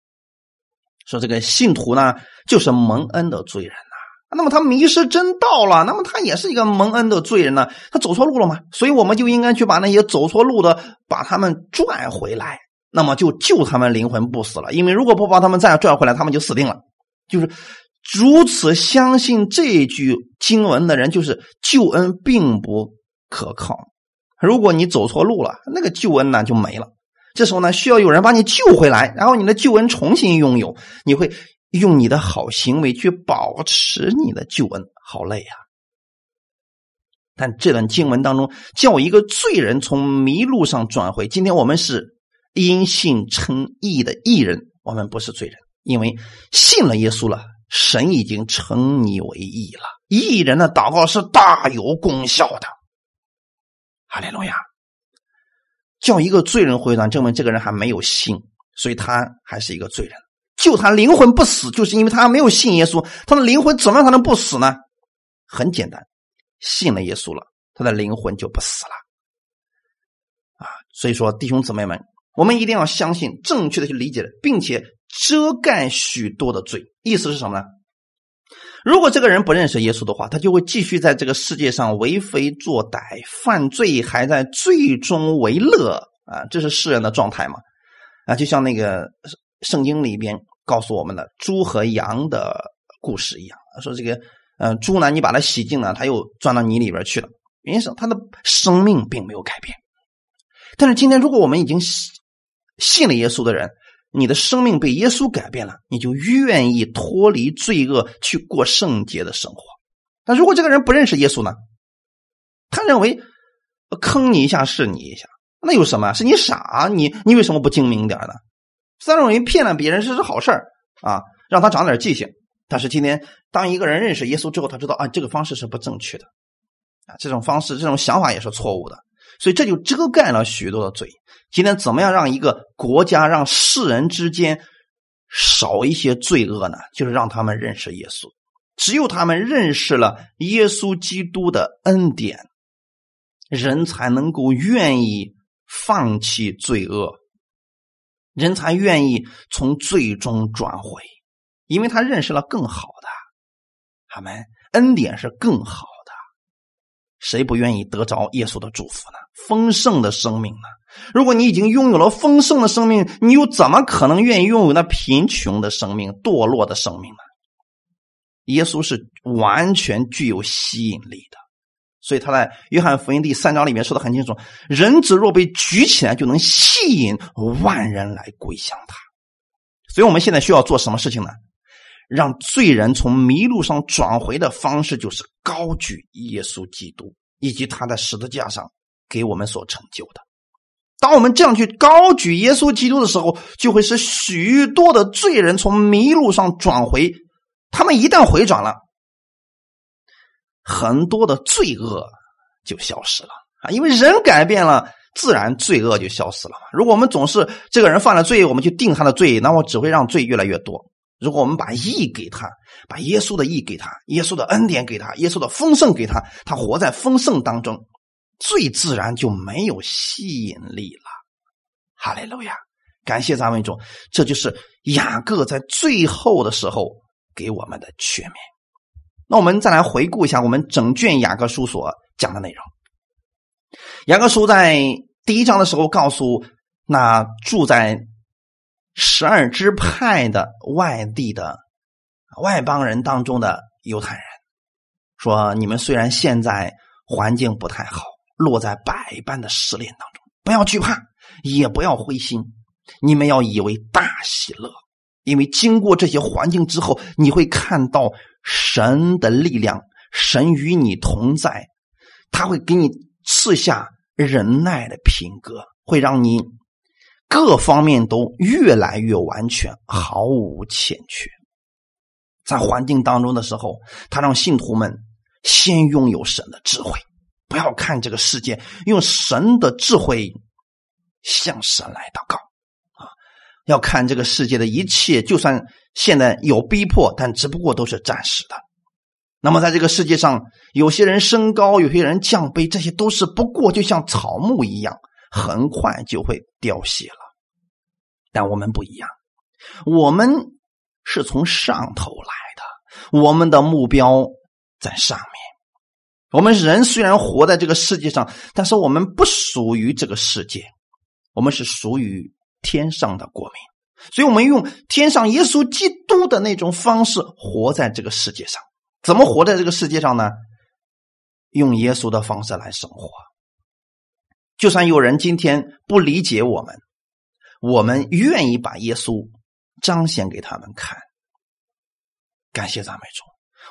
说这个信徒呢就是蒙恩的罪人呐。那么他迷失真道了，那么他也是一个蒙恩的罪人呢。他走错路了嘛？所以我们就应该去把那些走错路的把他们拽回来，那么就救他们灵魂不死了。因为如果不把他们再拽回来，他们就死定了。就是。如此相信这句经文的人，就是救恩并不可靠。如果你走错路了，那个救恩呢就没了。这时候呢，需要有人把你救回来，然后你的救恩重新拥有。你会用你的好行为去保持你的救恩，好累呀！但这段经文当中，叫一个罪人从迷路上转回。今天我们是因信称义的义人，我们不是罪人，因为信了耶稣了。神已经称你为义了，义人的祷告是大有功效的。哈利路亚！叫一个罪人回转，证明这个人还没有信，所以他还是一个罪人。救他灵魂不死，就是因为他没有信耶稣。他的灵魂怎么样才能不死呢？很简单，信了耶稣了，他的灵魂就不死了。啊，所以说弟兄姊妹们，我们一定要相信，正确的去理解，并且。遮盖许多的罪，意思是什么呢？如果这个人不认识耶稣的话，他就会继续在这个世界上为非作歹、犯罪，还在罪中为乐啊！这是世人的状态嘛？啊，就像那个圣经里边告诉我们的猪和羊的故事一样，说这个嗯，猪呢，你把它洗净了，它又钻到泥里边去了，原因是它的生命并没有改变。但是今天，如果我们已经信了耶稣的人，你的生命被耶稣改变了，你就愿意脱离罪恶去过圣洁的生活。那如果这个人不认识耶稣呢？他认为坑你一下是你一下，那有什么？是你傻？你你为什么不精明点呢？三种人骗了别人是是好事啊，让他长点记性。但是今天，当一个人认识耶稣之后，他知道啊，这个方式是不正确的啊，这种方式、这种想法也是错误的。所以这就遮盖了许多的罪。今天怎么样让一个国家、让世人之间少一些罪恶呢？就是让他们认识耶稣。只有他们认识了耶稣基督的恩典，人才能够愿意放弃罪恶，人才愿意从罪中转回，因为他认识了更好的。他们恩典是更好的。谁不愿意得着耶稣的祝福呢？丰盛的生命呢？如果你已经拥有了丰盛的生命，你又怎么可能愿意拥有那贫穷的生命、堕落的生命呢？耶稣是完全具有吸引力的，所以他在约翰福音第三章里面说的很清楚：人子若被举起来，就能吸引万人来归向他。所以我们现在需要做什么事情呢？让罪人从迷路上转回的方式，就是高举耶稣基督以及他在十字架上给我们所成就的。当我们这样去高举耶稣基督的时候，就会使许多的罪人从迷路上转回。他们一旦回转了，很多的罪恶就消失了啊！因为人改变了，自然罪恶就消失了。如果我们总是这个人犯了罪，我们去定他的罪，那我只会让罪越来越多。如果我们把义给他，把耶稣的义给他，耶稣的恩典给他，耶稣的丰盛给他，他活在丰盛当中，最自然就没有吸引力了。哈利路亚！感谢咱们主，这就是雅各在最后的时候给我们的劝勉。那我们再来回顾一下我们整卷雅各书所讲的内容。雅各书在第一章的时候告诉那住在。十二支派的外地的外邦人当中的犹太人说你们虽然现在环境不太好，落在百般的试炼当中，不要惧怕，也不要灰心，你们要以为大喜乐，因为经过这些环境之后，你会看到神的力量，神与你同在，他会给你赐下忍耐的品格，会让你各方面都越来越完全，毫无欠缺。在环境当中的时候，他让信徒们先拥有神的智慧，不要看这个世界，用神的智慧向神来祷告啊！要看这个世界的一切，就算现在有逼迫，但只不过都是暂时的。那么，在这个世界上，有些人升高，有些人降卑，这些都是不过就像草木一样，很快就会凋谢了。但我们不一样，我们。是从上头来的，我们的目标在上面。我们人虽然活在这个世界上，但是我们不属于这个世界，我们是属于天上的国民。所以，我们用天上耶稣基督的那种方式活在这个世界上。怎么活在这个世界上呢？用耶稣的方式来生活。就算有人今天不理解我们，我们愿意把耶稣。彰显给他们看，感谢赞美主。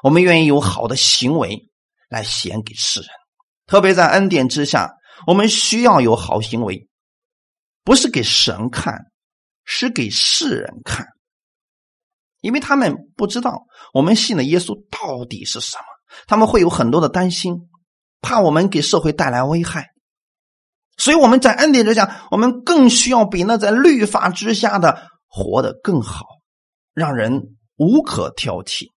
我们愿意有好的行为来显给世人，特别在恩典之下，我们需要有好行为，不是给神看，是给世人看，因为他们不知道我们信的耶稣到底是什么，他们会有很多的担心，怕我们给社会带来危害，所以我们在恩典之下，我们更需要比那在律法之下的。活得更好，让人无可挑剔。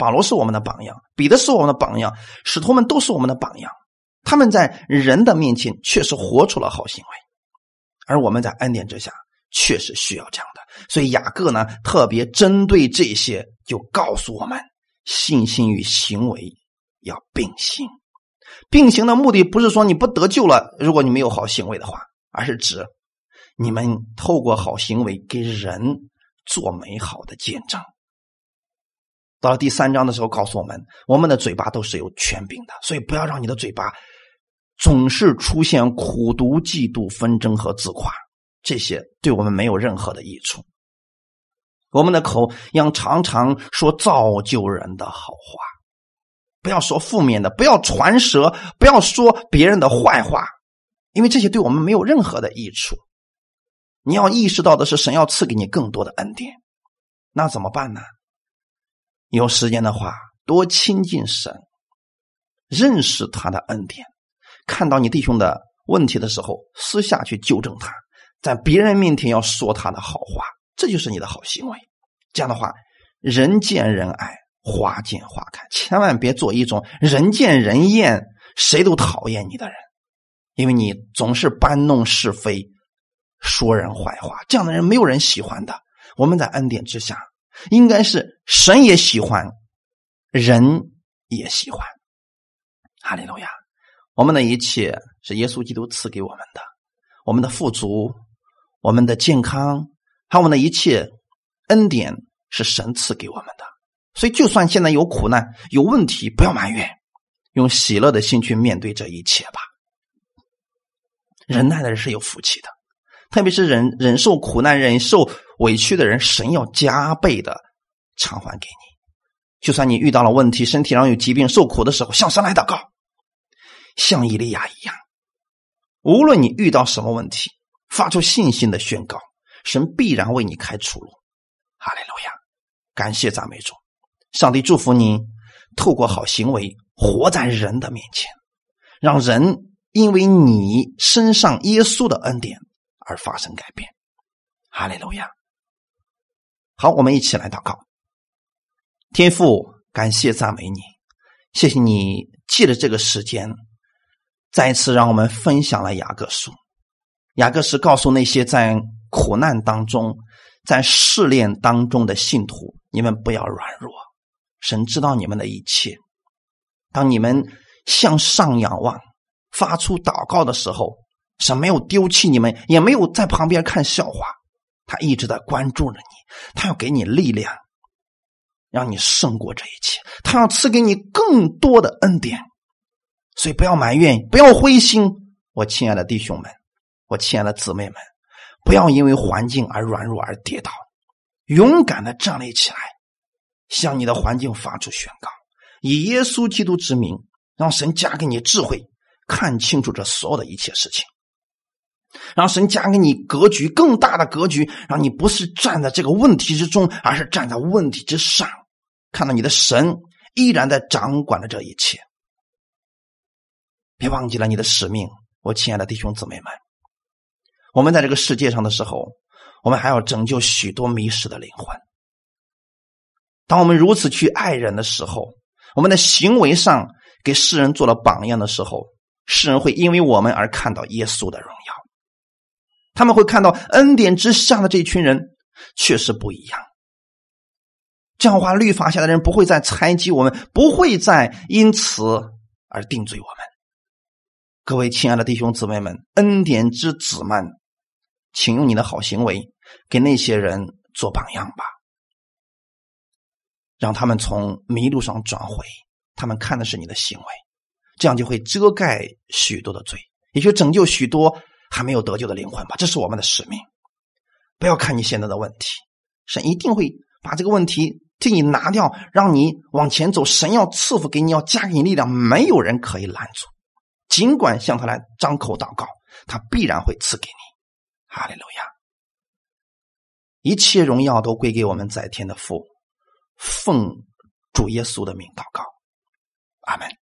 保罗是我们的榜样，彼得是我们的榜样，使徒们都是我们的榜样。他们在人的面前确实活出了好行为，而我们在恩典之下确实需要这样的。所以雅各呢，特别针对这些，就告诉我们：信心与行为要并行。并行的目的不是说你不得救了，如果你没有好行为的话，而是指。你们透过好行为给人做美好的见证。到了第三章的时候，告诉我们，我们的嘴巴都是有权柄的，所以不要让你的嘴巴总是出现苦毒、嫉妒、纷争和自夸，这些对我们没有任何的益处。我们的口要常常说造就人的好话，不要说负面的，不要传舌，不要说别人的坏话，因为这些对我们没有任何的益处。你要意识到的是，神要赐给你更多的恩典，那怎么办呢？有时间的话，多亲近神，认识他的恩典。看到你弟兄的问题的时候，私下去纠正他，在别人面前要说他的好话，这就是你的好行为。这样的话，人见人爱，花见花开，千万别做一种人见人厌、谁都讨厌你的人，因为你总是搬弄是非。说人坏话，这样的人没有人喜欢的。我们在恩典之下，应该是神也喜欢，人也喜欢。哈利路亚！我们的一切是耶稣基督赐给我们的，我们的富足，我们的健康，还有我们的一切恩典是神赐给我们的。所以，就算现在有苦难、有问题，不要埋怨，用喜乐的心去面对这一切吧。忍耐的人是有福气的。特别是忍忍受苦难、忍受委屈的人，神要加倍的偿还给你。就算你遇到了问题，身体上有疾病、受苦的时候，向神来祷告，像以利亚一样。无论你遇到什么问题，发出信心的宣告，神必然为你开出路。哈利路亚！感谢赞美主，上帝祝福你，透过好行为活在人的面前，让人因为你身上耶稣的恩典。而发生改变，哈利路亚！好，我们一起来祷告。天父，感谢赞美你，谢谢你借着这个时间，再次让我们分享了雅各书。雅各是告诉那些在苦难当中、在试炼当中的信徒：你们不要软弱，神知道你们的一切。当你们向上仰望、发出祷告的时候。神没有丢弃你们，也没有在旁边看笑话，他一直在关注着你，他要给你力量。让你胜过这一切，他要赐给你更多的恩典。所以不要埋怨，不要灰心，我亲爱的弟兄们，我亲爱的姊妹们，不要因为环境而软弱而跌倒，勇敢的站立起来，向你的环境发出宣告，以耶稣基督之名，让神加给你智慧，看清楚这所有的一切事情。让神加给你格局更大的格局，让你不是站在这个问题之中，而是站在问题之上，看到你的神依然在掌管着这一切。别忘记了你的使命，我亲爱的弟兄姊妹们，我们在这个世界上的时候，我们还要拯救许多迷失的灵魂。当我们如此去爱人的时候，我们的行为上给世人做了榜样的时候，世人会因为我们而看到耶稣的荣。他们会看到恩典之下的这一群人确实不一样。教化律法下的人不会再猜忌我们，不会再因此而定罪我们。各位亲爱的弟兄姊妹们，恩典之子们，请用你的好行为给那些人做榜样吧，让他们从迷路上转回。他们看的是你的行为，这样就会遮盖许多的罪，也就拯救许多。还没有得救的灵魂吧，这是我们的使命。不要看你现在的问题，神一定会把这个问题替你拿掉，让你往前走。神要赐福给你，要加给你力量，没有人可以拦阻。尽管向他来张口祷告，他必然会赐给你。哈利路亚！一切荣耀都归给我们在天的父，奉主耶稣的名祷告，阿门。